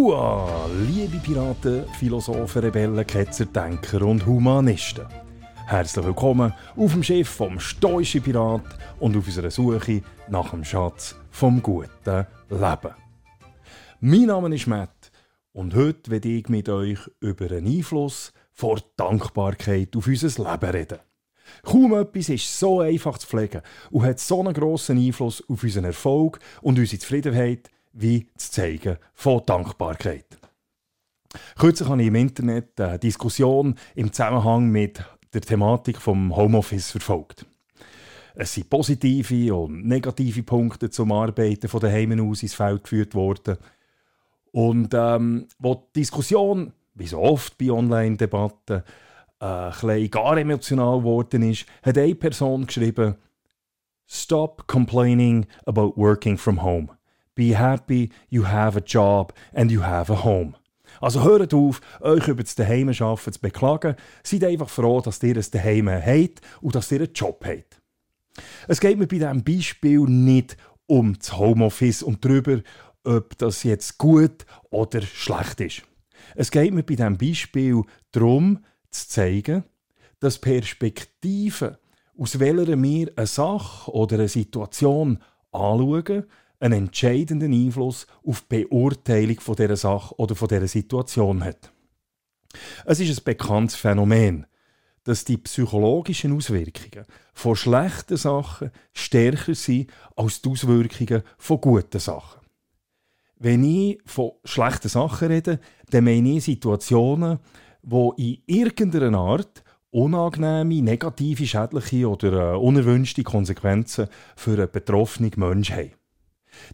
Hua, liebe Piraten, Philosophen, Rebellen, Ketzer, Denker und Humanisten. Herzlich willkommen auf dem Schiff vom stoischen Pirat und auf unserer Suche nach dem Schatz vom guten Leben. Mein Name ist Matt und heute werde ich mit euch über den Einfluss vor Dankbarkeit auf unser Leben reden. Kaum etwas ist so einfach zu pflegen und hat so einen grossen Einfluss auf unseren Erfolg und unsere Zufriedenheit wie das Zeigen von Dankbarkeit. Kürzlich habe ich im Internet eine Diskussion im Zusammenhang mit der Thematik vom Homeoffice verfolgt. Es sind positive und negative Punkte zum Arbeiten von den Heimen aus ins Feld geführt worden. Und ähm, wo die Diskussion, wie so oft bei Online-Debatten, äh, gar emotional geworden ist, hat eine Person geschrieben: Stop complaining about working from home. Be happy, you have a job and you have a home. Also hört auf, euch über das Daheim arbeiten zu beklagen. Seid einfach froh, dass ihr ein Daheim habt und dass ihr einen Job habt. Es geht mir bei diesem Beispiel nicht um das Homeoffice und darüber, ob das jetzt gut oder schlecht ist. Es geht mir bei diesem Beispiel darum, zu zeigen, dass Perspektiven, aus welcher wir eine Sache oder eine Situation anschauen, einen entscheidenden Einfluss auf die Beurteilung von dieser Sache oder von dieser Situation hat. Es ist ein bekanntes Phänomen, dass die psychologischen Auswirkungen von schlechten Sachen stärker sind als die Auswirkungen von guten Sachen. Wenn ich von schlechten Sachen rede, dann meine ich Situationen, wo in irgendeiner Art unangenehme, negative, schädliche oder äh, unerwünschte Konsequenzen für einen betroffenen Menschen haben.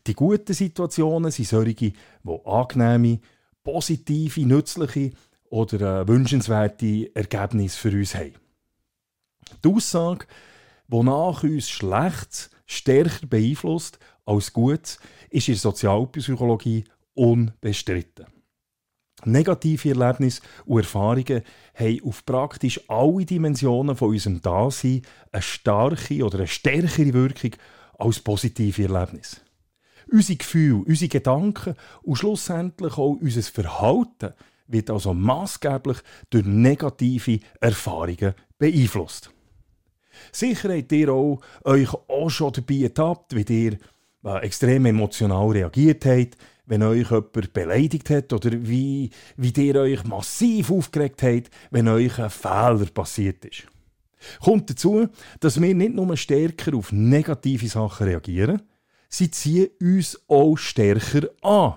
Die guten Situationen sind solche, die angenehme, positive, nützliche oder äh, wünschenswerte Ergebnisse für uns haben. Die Aussage, wonach uns Schlechtes stärker beeinflusst als Gutes, ist in der Sozialpsychologie unbestritten. Negative Erlebnisse und Erfahrungen haben auf praktisch alle Dimensionen von unserem Dasein eine starke oder eine stärkere Wirkung als positive Erlebnisse. Unsere Gefühle, unsere Gedanken und schlussendlich auch unser Verhalten wird also maßgeblich durch negative Erfahrungen beeinflusst. Sicher habt ihr auch euch auch schon dabei ertappt, wie ihr äh, extrem emotional reagiert habt, wenn euch jemand beleidigt hat oder wie, wie ihr euch massiv aufgeregt habt, wenn euch ein Fehler passiert ist. Kommt dazu, dass wir nicht nur stärker auf negative Sachen reagieren, sie ziehen uns auch stärker an.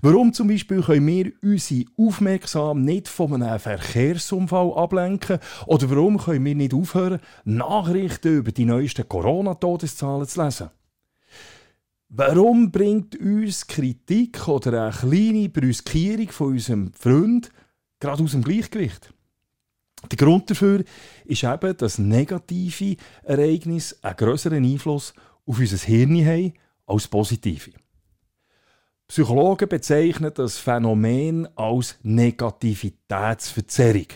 Warum zum Beispiel können wir unsere Aufmerksamkeit nicht von einem Verkehrsunfall ablenken? Oder warum können wir nicht aufhören, Nachrichten über die neuesten Corona-Todeszahlen zu lesen? Warum bringt uns Kritik oder eine kleine Brüskierung von unserem Freund gerade aus dem Gleichgewicht? Der Grund dafür ist eben, dass negative Ereignisse einen größeren Einfluss auf unser Hirn haben als positive. Psychologen bezeichnen das Phänomen als Negativitätsverzerrung.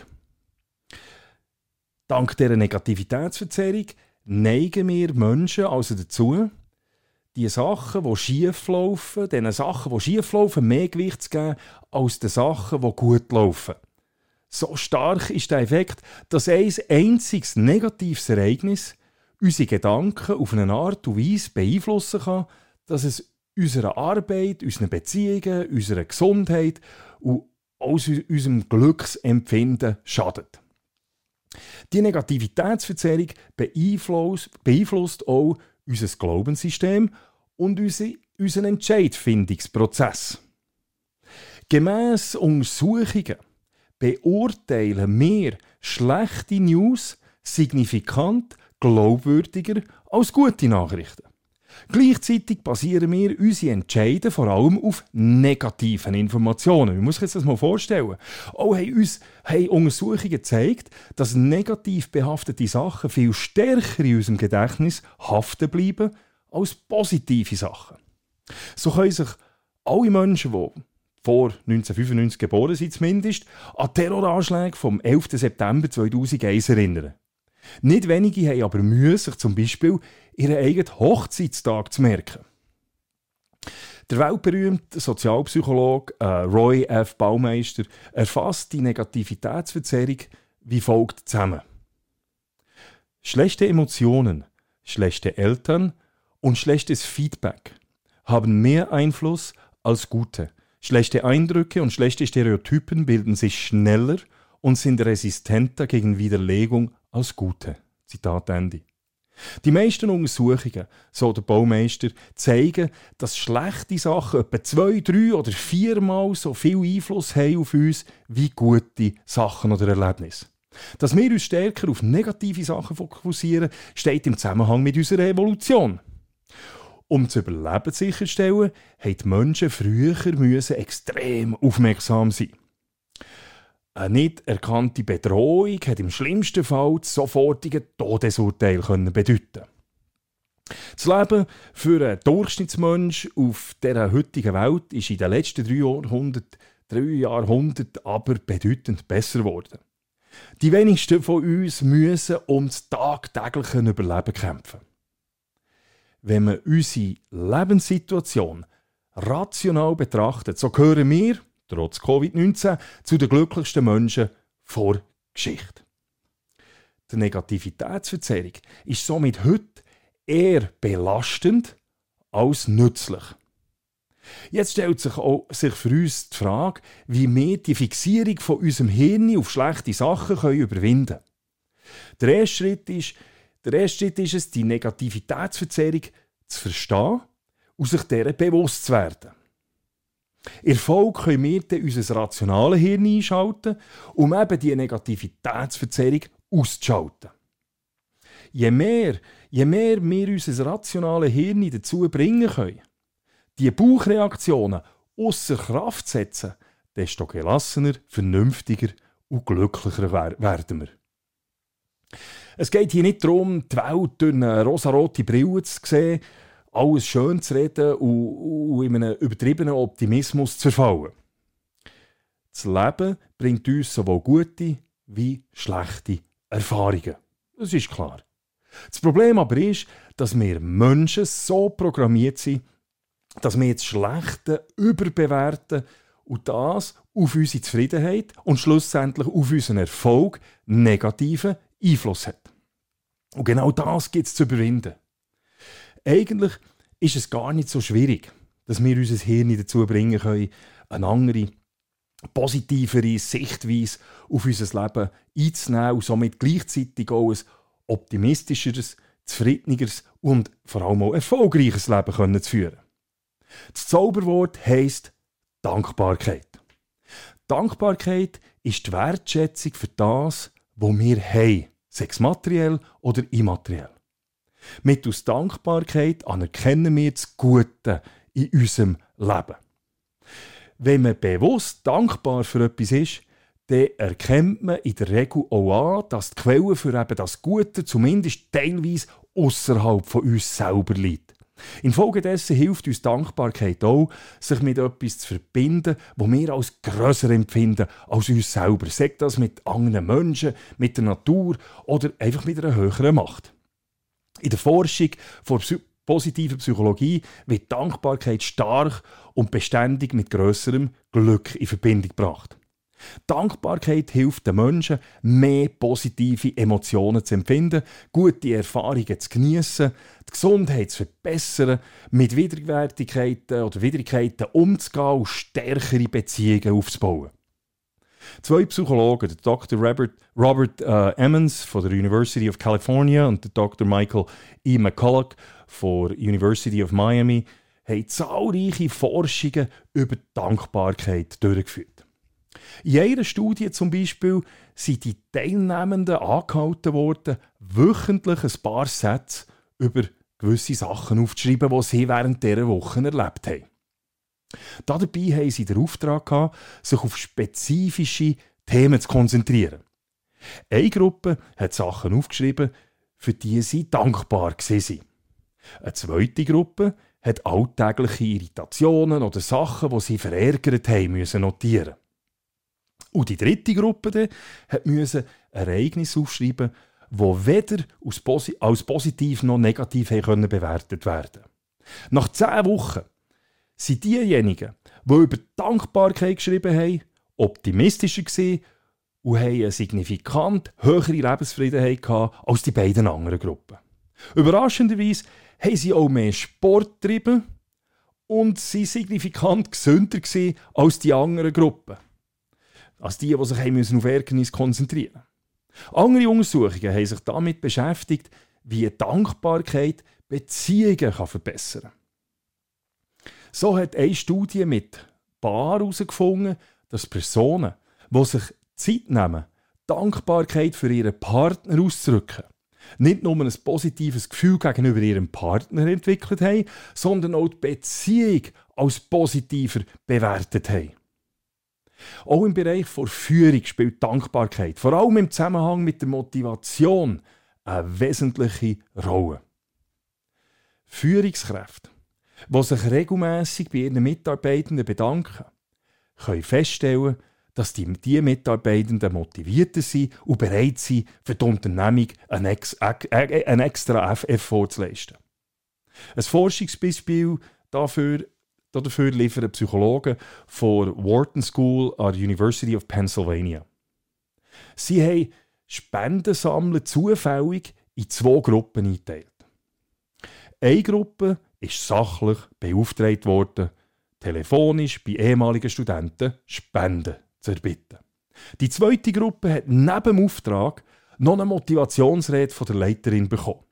Dank dieser Negativitätsverzerrung neigen wir Menschen also dazu, die Sachen, die schief laufen, diesen Sachen, die schief laufen, mehr Gewicht zu geben als den Sachen, die gut laufen. So stark ist der Effekt, dass ein einziges negatives Ereignis unsere Gedanken auf eine Art und Weise beeinflussen kann, dass es unserer Arbeit, unseren Beziehungen, unserer Gesundheit und aus unserem Glücksempfinden schadet. Die Negativitätsverzerrung beeinflusst, beeinflusst auch unser Glaubenssystem und unseren Entscheidfindungsprozess. Gemäss Untersuchungen beurteilen wir schlechte News signifikant glaubwürdiger als gute Nachrichten. Gleichzeitig basieren wir unsere Entscheidungen vor allem auf negativen Informationen. Man muss sich das mal vorstellen. Auch haben uns haben Untersuchungen gezeigt, dass negativ behaftete Sachen viel stärker in unserem Gedächtnis haften bleiben als positive Sachen. So können sich alle Menschen, die vor 1995 geboren sind, zumindest an Terroranschläge vom 11. September 2001 erinnern. Nicht wenige haben aber Mühe, sich zum Beispiel ihren eigenen Hochzeitstag zu merken. Der weltberühmte Sozialpsychologe äh, Roy F. Baumeister erfasst die Negativitätsverzerrung wie folgt zusammen. Schlechte Emotionen, schlechte Eltern und schlechtes Feedback haben mehr Einfluss als gute. Schlechte Eindrücke und schlechte Stereotypen bilden sich schneller und sind resistenter gegen Widerlegung als gute. Zitat Ende. Die meisten Untersuchungen, so der Baumeister, zeigen, dass schlechte Sachen etwa zwei, drei oder viermal so viel Einfluss haben auf uns wie gute Sachen oder Erlebnisse. Dass wir uns stärker auf negative Sachen fokussieren, steht im Zusammenhang mit unserer Evolution. Um das Überleben sicherzustellen, haben die Menschen früher müssen extrem aufmerksam sein. Eine nicht erkannte Bedrohung hat im schlimmsten Fall das sofortige Todesurteil bedeuten. Das Leben für einen Durchschnittsmensch auf dieser heutigen Welt ist in den letzten drei Jahrhunderten, drei Jahrhunderten aber bedeutend besser geworden. Die wenigsten von uns müssen ums tagtägliche Überleben kämpfen. Wenn man unsere Lebenssituation rational betrachtet, so gehören wir trotz Covid-19 zu den glücklichsten Menschen vor Geschichte. Die Negativitätsverzerrung ist somit heute eher belastend als nützlich. Jetzt stellt sich auch sich für uns die Frage, wie wir die Fixierung von unserem Hirn auf schlechte Sachen können überwinden können. Der erste Schritt ist, der erste Schritt ist es, die Negativitätsverzerrung zu verstehen und sich deren bewusst zu werden. Erfolg können wir dann unser rationales Hirn einschalten, um eben die Negativitätsverzerrung auszuschalten. Je mehr, je mehr wir unser rationales Hirn dazu bringen können, die Bauchreaktionen außer Kraft zu setzen, desto gelassener, vernünftiger und glücklicher werden wir. Es geht hier nicht darum, die Welt durch eine rosarote Brille zu sehen, alles schön zu reden und, und in einem übertriebenen Optimismus zu verfallen. Das Leben bringt uns sowohl gute wie schlechte Erfahrungen. Das ist klar. Das Problem aber ist, dass wir Menschen so programmiert sind, dass wir das Schlechte überbewerten und das auf unsere Zufriedenheit und schlussendlich auf unseren Erfolg negativen Einfluss hat. Und genau das gibt es zu überwinden. Eigentlich ist es gar nicht so schwierig, dass wir unser Hirn dazu bringen können, eine andere, positivere Sichtweise auf unser Leben einzunehmen und somit gleichzeitig auch ein optimistischeres, zufriedeneres und vor allem auch erfolgreiches Leben zu führen. Das Zauberwort heisst Dankbarkeit. Dankbarkeit ist die Wertschätzung für das, was wir haben, sei es materiell oder immateriell. Mittels Dankbarkeit anerkennen wir das Gute in unserem Leben. Wenn man bewusst dankbar für etwas ist, dann erkennt man in der Regel auch an, dass die Quelle für eben das Gute zumindest teilweise außerhalb von uns selber liegt. Infolgedessen hilft uns Dankbarkeit auch, sich mit etwas zu verbinden, wo wir als grösser empfinden als uns selber. Sagt das mit anderen Menschen, mit der Natur oder einfach mit einer höheren Macht. In der Forschung von positiver Psychologie wird Dankbarkeit stark und beständig mit grösserem Glück in Verbindung gebracht. Dankbarkeit hilft den Menschen, mehr positive Emotionen zu empfinden, gute Erfahrungen zu genießen, die Gesundheit zu verbessern, mit Widerwärtigkeiten oder Widrigkeiten umzugehen und stärkere Beziehungen aufzubauen. Zwei Psychologen, der Dr. Robert, Robert uh, Emmons von der University of California und der Dr. Michael E. McCulloch von der University of Miami, haben zahlreiche Forschungen über Dankbarkeit durchgeführt. In einer Studie zum Beispiel sind die Teilnehmenden angehalten worden, wöchentlich ein paar Sätze über gewisse Sachen aufzuschreiben, die sie während dieser Wochen erlebt haben. Dabei haben sie den Auftrag gehabt, sich auf spezifische Themen zu konzentrieren. Eine Gruppe hat Sachen aufgeschrieben, für die sie dankbar waren. Eine zweite Gruppe hat alltägliche Irritationen oder Sachen, die sie verärgert haben, müssen notieren. Und die dritte Gruppe musste Ereignisse aufschreiben, die weder als positiv noch negativ bewertet werden Nach zehn Wochen sind diejenigen, die über Dankbarkeit geschrieben haben, optimistischer waren und haben eine signifikant höhere Lebensfriedenheit als die beiden anderen Gruppen. Überraschenderweise haben sie auch mehr Sport getrieben und sie signifikant gesünder als die anderen Gruppen. Als die, die sich auf Ärgernis konzentrieren mussten. Andere Untersuchungen haben sich damit beschäftigt, wie Dankbarkeit Beziehungen verbessern kann. So hat eine Studie mit Paar herausgefunden, dass Personen, die sich Zeit nehmen, Dankbarkeit für ihren Partner auszudrücken, nicht nur ein positives Gefühl gegenüber ihrem Partner entwickelt haben, sondern auch die Beziehung als positiver bewertet haben. Auch im Bereich der Führung spielt Dankbarkeit, vor allem im Zusammenhang mit der Motivation, eine wesentliche Rolle. Führungskräfte, die sich regelmäßig bei ihren Mitarbeitenden bedanken, können feststellen, dass die, die Mitarbeitenden motivierter sind und bereit sind, für die Unternehmung einen, äh, einen extra Effort zu leisten. Ein Forschungsbeispiel dafür, dafür liefern Psychologen von Wharton School an der University of Pennsylvania. Sie haben Spendensammeln zufällig in zwei Gruppen eingeteilt. Eine Gruppe ist sachlich beauftragt worden, telefonisch bei ehemaligen Studenten Spenden zu erbitten. Die zweite Gruppe hat neben dem Auftrag noch eine Motivationsrede von der Leiterin bekommen.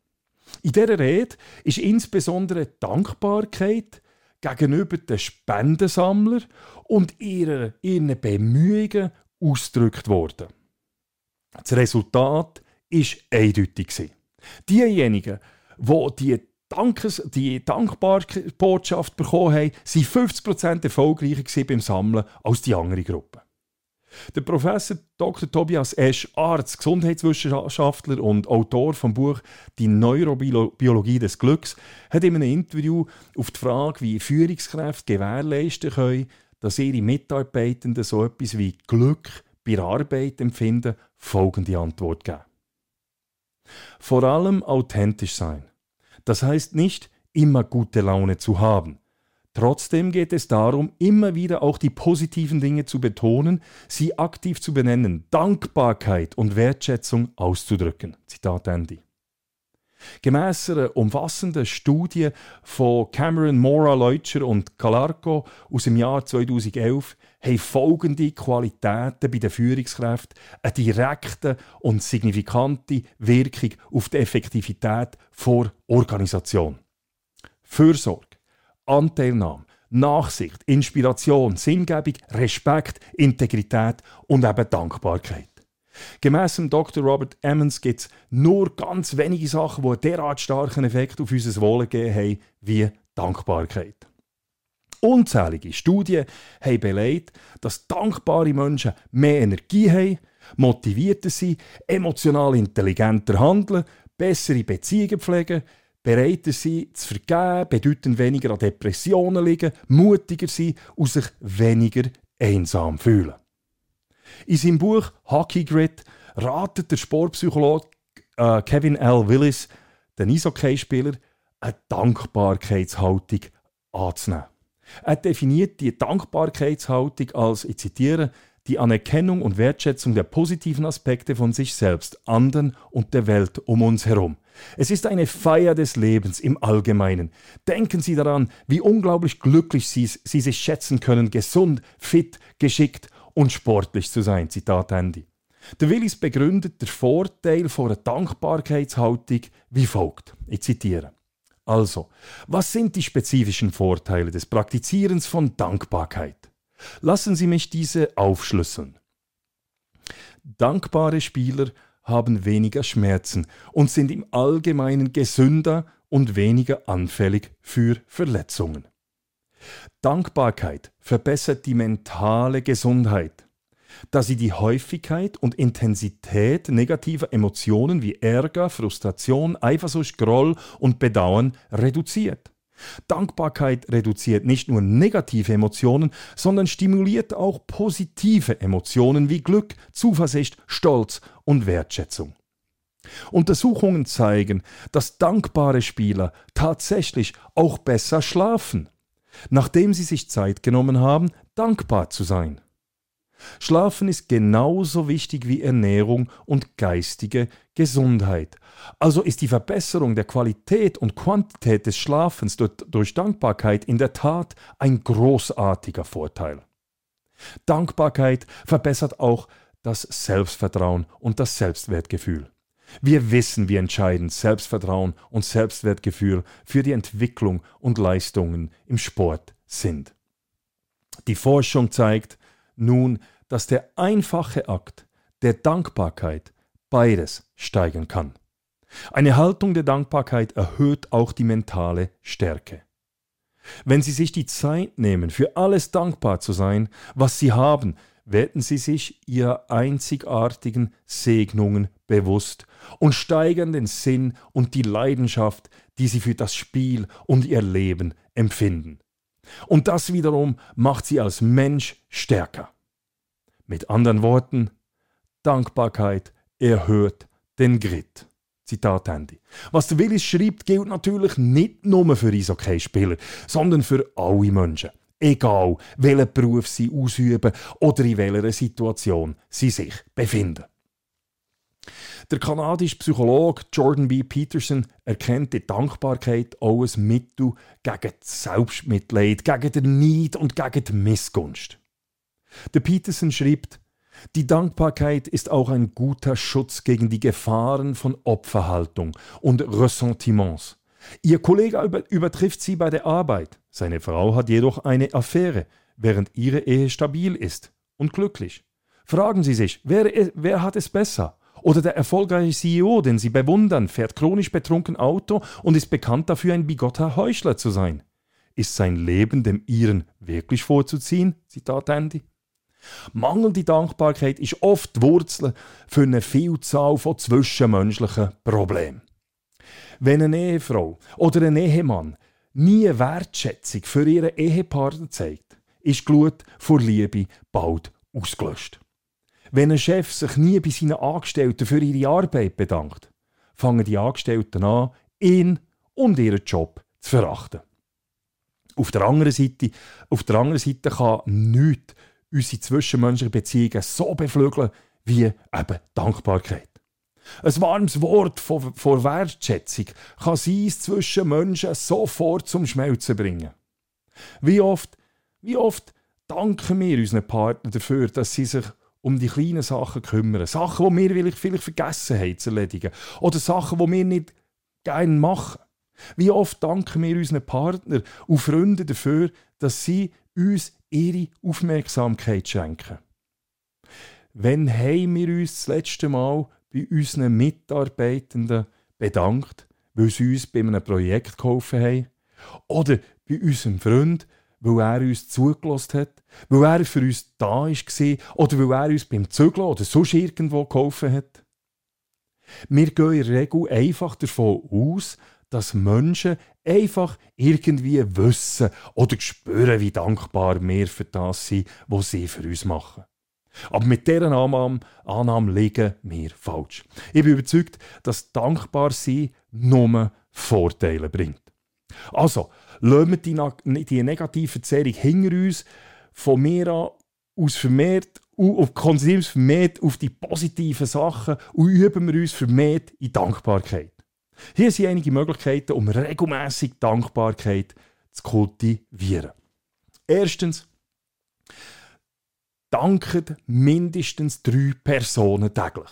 In dieser Rede ist insbesondere Dankbarkeit gegenüber den Spendensammlern und ihrer, ihren Bemühungen ausgedrückt worden. Das Resultat war eindeutig. Diejenigen, die die Dankes, die Dankbarbotschaft bekommen haben, waren 50% erfolgreicher beim Sammeln als die andere Gruppe. Der Professor Dr. Tobias Esch, Arzt, Gesundheitswissenschaftler und Autor vom Buch Die Neurobiologie des Glücks, hat in einem Interview auf die Frage, wie Führungskräfte gewährleisten können, dass ihre Mitarbeitenden so etwas wie Glück bei der Arbeit empfinden, folgende Antwort gegeben. Vor allem authentisch sein. Das heißt nicht, immer gute Laune zu haben. Trotzdem geht es darum, immer wieder auch die positiven Dinge zu betonen, sie aktiv zu benennen, Dankbarkeit und Wertschätzung auszudrücken. Zitat Andy. Gemäss einer umfassenden Studie von Cameron Mora Leutscher und Calarco aus dem Jahr 2011 haben folgende Qualitäten bei den Führungskräften eine direkte und signifikante Wirkung auf die Effektivität vor Organisation. Fürsorge, Anteilnahme, Nachsicht, Inspiration, Sinngebung, Respekt, Integrität und eben Dankbarkeit. Gemäss Dr. Robert Emmons gibt es nur ganz wenige Sachen, die einen derart starken Effekt auf unser Wohlergehen haben, wie Dankbarkeit. Unzählige Studien haben belegt, dass dankbare Menschen mehr Energie haben, motivierter sind, emotional intelligenter handeln, bessere Beziehungen pflegen, bereiter sind zu vergeben, bedeutend weniger an Depressionen liegen, mutiger sind und sich weniger einsam fühlen. In seinem Buch Hockey Grid ratet der Sportpsychologe äh, Kevin L. Willis den Eishockeyspieler eine Dankbarkeitshaltung anzunehmen. Er definiert die Dankbarkeitshaltung als, ich zitiere, die Anerkennung und Wertschätzung der positiven Aspekte von sich selbst, anderen und der Welt um uns herum. Es ist eine Feier des Lebens im Allgemeinen. Denken Sie daran, wie unglaublich glücklich Sie, Sie sich schätzen können, gesund, fit, geschickt und sportlich zu sein. Zitat Andy. Der Willis begründet den Vorteil von einer Dankbarkeitshaltung wie folgt. Ich zitiere. Also, was sind die spezifischen Vorteile des Praktizierens von Dankbarkeit? Lassen Sie mich diese aufschlüsseln. Dankbare Spieler haben weniger Schmerzen und sind im Allgemeinen gesünder und weniger anfällig für Verletzungen. Dankbarkeit verbessert die mentale Gesundheit da sie die Häufigkeit und Intensität negativer Emotionen wie Ärger, Frustration, Eifersucht, Groll und Bedauern reduziert. Dankbarkeit reduziert nicht nur negative Emotionen, sondern stimuliert auch positive Emotionen wie Glück, Zuversicht, Stolz und Wertschätzung. Untersuchungen zeigen, dass dankbare Spieler tatsächlich auch besser schlafen. nachdem sie sich Zeit genommen haben, dankbar zu sein. Schlafen ist genauso wichtig wie Ernährung und geistige Gesundheit. Also ist die Verbesserung der Qualität und Quantität des Schlafens durch Dankbarkeit in der Tat ein großartiger Vorteil. Dankbarkeit verbessert auch das Selbstvertrauen und das Selbstwertgefühl. Wir wissen, wie entscheidend Selbstvertrauen und Selbstwertgefühl für die Entwicklung und Leistungen im Sport sind. Die Forschung zeigt nun, dass der einfache Akt der Dankbarkeit beides steigern kann. Eine Haltung der Dankbarkeit erhöht auch die mentale Stärke. Wenn Sie sich die Zeit nehmen, für alles dankbar zu sein, was Sie haben, werden Sie sich Ihrer einzigartigen Segnungen bewusst und steigern den Sinn und die Leidenschaft, die Sie für das Spiel und Ihr Leben empfinden. Und das wiederum macht Sie als Mensch stärker. Mit anderen Worten, Dankbarkeit erhöht den Grit. Zitat Ende. Was Willis schreibt, gilt natürlich nicht nur für Eishockey-Spieler, sondern für alle Menschen. Egal, welchen Beruf sie ausüben oder in welcher Situation sie sich befinden. Der kanadische Psychologe Jordan B. Peterson erkennt die Dankbarkeit auch als Mittel gegen das Selbstmitleid, gegen den Neid und gegen die Missgunst. Der Peterson schreibt, die Dankbarkeit ist auch ein guter Schutz gegen die Gefahren von Opferhaltung und Ressentiments. Ihr Kollege übertrifft sie bei der Arbeit, seine Frau hat jedoch eine Affäre, während ihre Ehe stabil ist und glücklich. Fragen Sie sich, wer, wer hat es besser? Oder der erfolgreiche CEO, den Sie bewundern, fährt chronisch betrunken Auto und ist bekannt dafür, ein bigotter Heuchler zu sein. Ist sein Leben dem Ihren wirklich vorzuziehen? Zitat Andy. Mangelnde Dankbarkeit ist oft die Wurzel für eine Vielzahl von zwischenmenschlichen Problemen. Wenn eine Ehefrau oder ein Ehemann nie Wertschätzung für ihren Ehepartner zeigt, ist die Glut vor Liebe bald ausgelöscht. Wenn ein Chef sich nie bei seinen Angestellten für ihre Arbeit bedankt, fangen die Angestellten an, ihn und ihren Job zu verachten. Auf der anderen Seite, auf der anderen Seite kann nichts unsere zwischenmenschlichen Beziehungen so beflügeln wie eben Dankbarkeit. Ein warmes Wort von, von Wertschätzung kann sein zwischen Menschen sofort zum Schmelzen bringen. Wie oft, wie oft danken wir unseren Partnern dafür, dass sie sich um die kleinen Sachen kümmern. Sachen, die wir vielleicht vergessen haben zu erledigen. Oder Sachen, die wir nicht gerne machen. Wie oft danken wir unseren Partnern und Freunden dafür, dass sie uns ihre Aufmerksamkeit schenken. Wann haben wir uns das letzte Mal bei unseren Mitarbeitenden bedankt, weil sie uns bei einem Projekt geholfen haben? Oder bei unserem Freund, weil er uns zugelassen hat, weil er für uns da war oder weil er uns beim Zügeln oder sonst irgendwo geholfen hat? Wir gehen in der Regel einfach davon aus, dass Menschen einfach irgendwie wissen oder spüren, wie dankbar wir für das sind, was sie für uns machen. Aber mit dieser Annahme, Annahme liegen wir falsch. Ich bin überzeugt, dass dankbar sein nur Vorteile bringt. Also, lassen wir die, die negative Erzählung hinter uns, von mir an aus vermehrt, und konzentrieren uns vermehrt auf die positiven Sachen und üben wir uns vermehrt in Dankbarkeit. Hier sind einige Möglichkeiten, um regelmäßig Dankbarkeit zu kultivieren. Erstens, danket mindestens drei Personen täglich.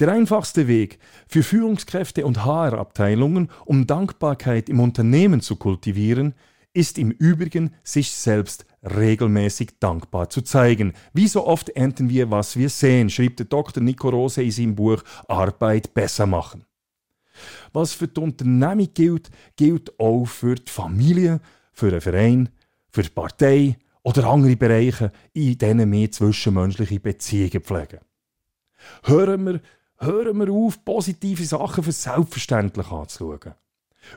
Der einfachste Weg für Führungskräfte und HR-Abteilungen, um Dankbarkeit im Unternehmen zu kultivieren, ist im Übrigen, sich selbst regelmäßig dankbar zu zeigen. Wie so oft ernten wir, was wir sehen, schrieb der Dr. Nico Rose in seinem Buch Arbeit besser machen. Was für die Unternehmung gilt, gilt auch für die Familie, für den Verein, für die Partei oder andere Bereiche, in denen wir zwischenmenschliche Beziehungen pflegen. Hören wir, hören wir auf, positive Sachen für selbstverständlich anzuschauen.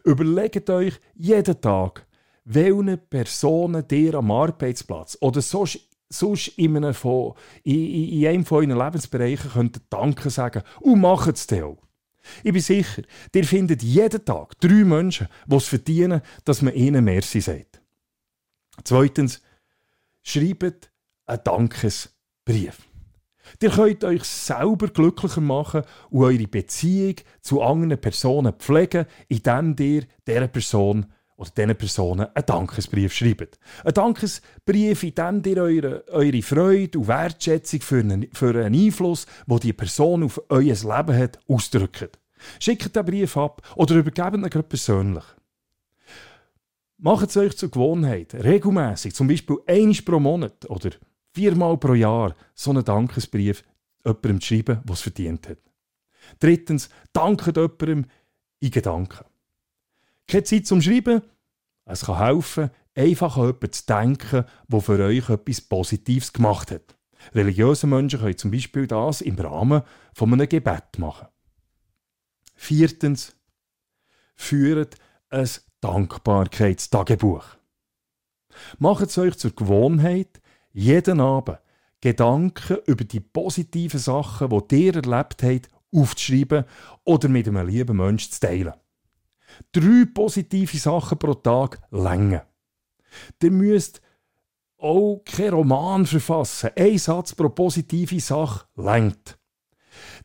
Überlegt euch jeden Tag, welche Personen dir am Arbeitsplatz oder sonst, sonst in, einem von, in, in einem von euren Lebensbereichen könnt Danke sagen und macht es dann auch. Ich bin sicher, ihr findet jeden Tag drei Menschen, die es verdienen, dass man ihnen Merci sagt. Zweitens, schreibt einen Dankesbrief. Ihr könnt euch selber glücklicher machen und eure Beziehung zu anderen Personen pflegen, indem ihr dieser Person oder diesen Personen einen Dankesbrief schreibt. Ein Dankesbrief, in dem ihr eure, eure Freude und Wertschätzung für einen, für einen Einfluss, wo die Person auf euer Leben hat, ausdrückt. Schickt den Brief ab oder übergebt ihn persönlich. Macht es euch zur Gewohnheit, regelmäßig, zum Beispiel einmal pro Monat oder viermal pro Jahr, so einen Dankesbrief jemandem zu schreiben, was es verdient hat. Drittens, danket jemandem in Gedanken. Keine Zeit zum Schreiben. Es kann helfen, einfach an jemanden zu denken, der für euch etwas Positives gemacht hat. Religiöse Menschen können zum Beispiel das im Rahmen von einem Gebet machen. Viertens, führt ein Dankbarkeitstagebuch. Macht es euch zur Gewohnheit, jeden Abend Gedanken über die positiven Sachen, die ihr erlebt habt, aufzuschreiben oder mit einem lieben Menschen zu teilen. Drei positive Sachen pro Tag länger. Ihr müsst auch keinen Roman verfassen. Ein Satz pro positive Sache längt.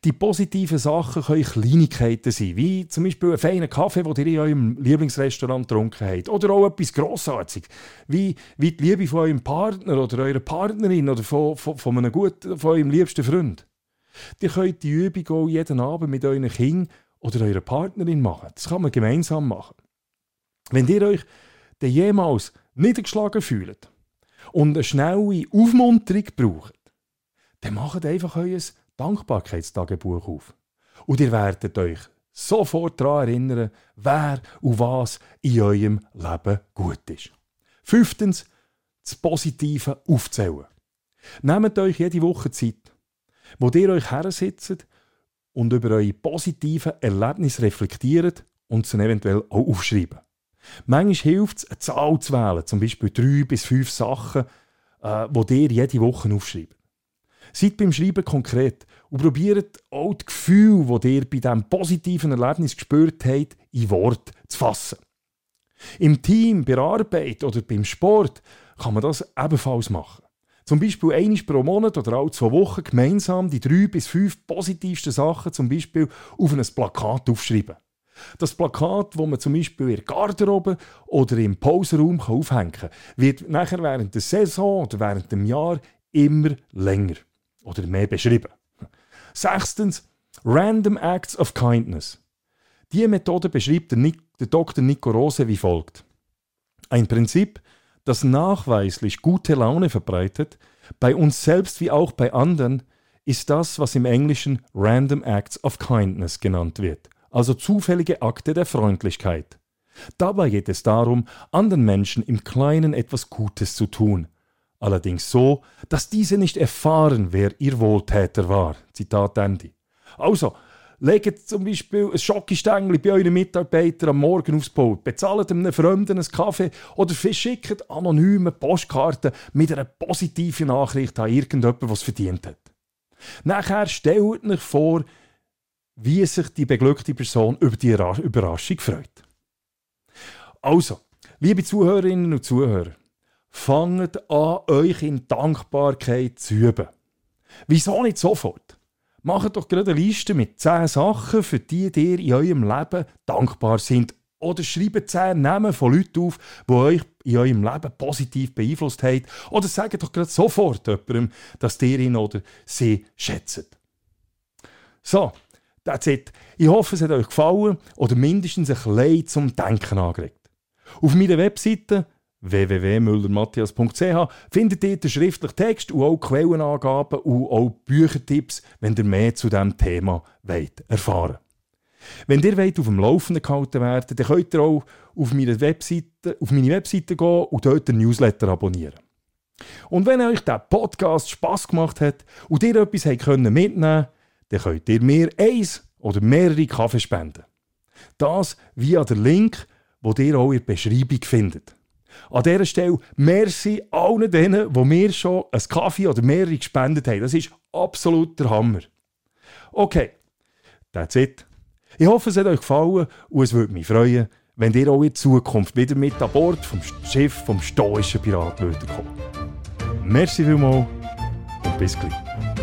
Die positiven Sachen können Kleinigkeiten sein, wie zum Beispiel einen feinen Kaffee, den ihr in eurem Lieblingsrestaurant getrunken habt. Oder auch etwas Grossartiges, wie, wie die Liebe von eurem Partner oder eurer Partnerin oder von, von, von, einem guten, von eurem liebsten Freund. Ihr könnt die Übung auch jeden Abend mit euren Kindern oder eurer Partnerin machen. Das kann man gemeinsam machen. Wenn ihr euch dann jemals niedergeschlagen fühlt und eine schnelle Aufmunterung braucht, dann macht einfach euer Dankbarkeitstagebuch auf. Und ihr werdet euch sofort daran erinnern, wer und was in eurem Leben gut ist. Fünftens, das Positive aufzählen. Nehmt euch jede Woche Zeit, wo ihr euch hersitzt und über eure positiven Erlebnisse reflektiert und sie eventuell auch aufschreiben. Manchmal hilft es, eine Zahl zu wählen, zum Beispiel drei bis fünf Sachen, äh, die ihr jede Woche aufschreibt. Seid beim Schreiben konkret und probiert auch das Gefühl, das ihr bei diesem positiven Erlebnis gespürt habt, in Wort zu fassen. Im Team, bei Arbeit oder beim Sport kann man das ebenfalls machen. Zum Beispiel einmal pro Monat oder alle zwei Wochen gemeinsam die drei bis fünf positivsten Sachen zum Beispiel auf ein Plakat aufschreiben. Das Plakat, wo man zum Beispiel in der Garderobe oder im Pausenraum aufhängen kann, wird nachher während der Saison oder während dem Jahr immer länger oder mehr beschrieben. Sechstens, Random Acts of Kindness. Diese Methode beschreibt der, Nick, der Dr. Nico Rose wie folgt. Ein Prinzip, das nachweislich gute Laune verbreitet, bei uns selbst wie auch bei anderen, ist das, was im Englischen Random Acts of Kindness genannt wird, also zufällige Akte der Freundlichkeit. Dabei geht es darum, anderen Menschen im Kleinen etwas Gutes zu tun, allerdings so, dass diese nicht erfahren, wer ihr Wohltäter war. Zitat Ende. Also, Legt zum Beispiel ein Schokostängel bei euren Mitarbeitern am Morgen aufs Pult, bezahlt einem Fremden einen Kaffee oder verschickt anonyme Postkarten mit einer positiven Nachricht an irgendjemanden, was verdient hat. Nachher stellt euch vor, wie sich die beglückte Person über die Überraschung freut. Also, liebe Zuhörerinnen und Zuhörer, fangt an, euch in Dankbarkeit zu üben. Wieso nicht sofort? Macht doch gerade eine Liste mit 10 Sachen, für die ihr in eurem Leben dankbar sind. Oder schreibt 10 Namen von Leuten auf, die euch in eurem Leben positiv beeinflusst haben. Oder sagt doch gerade sofort jemandem, dass ihr ihn oder sie schätzt. So, that's it. Ich hoffe, es hat euch gefallen oder mindestens ein bisschen zum Denken angeregt. Auf meiner Webseite www.müllermatthias.ch findet ihr den schriftlichen Text und auch Quellenangaben und auch Büchertipps, wenn ihr mehr zu diesem Thema wollt erfahren Wenn ihr wollt, auf dem Laufenden gehalten werden dann könnt ihr auch auf meine Webseite, auf meine Webseite gehen und dort den Newsletter abonnieren. Und wenn euch der Podcast Spass gemacht hat und ihr etwas mitnehmen könnt, dann könnt ihr mir eins oder mehrere Kaffee spenden. Das via den Link, den ihr auch in der Beschreibung findet. An dieser Stelle merci allen denen, die mir schon einen Kaffee oder mehrere gespendet haben. Das ist absolut der Hammer. Okay, that's it. Ich hoffe, es hat euch gefallen und es würde mich freuen, wenn ihr auch in Zukunft wieder mit an Bord vom Schiff vom stoischen Pirat würdet kommen. Merci vielmals und bis gleich.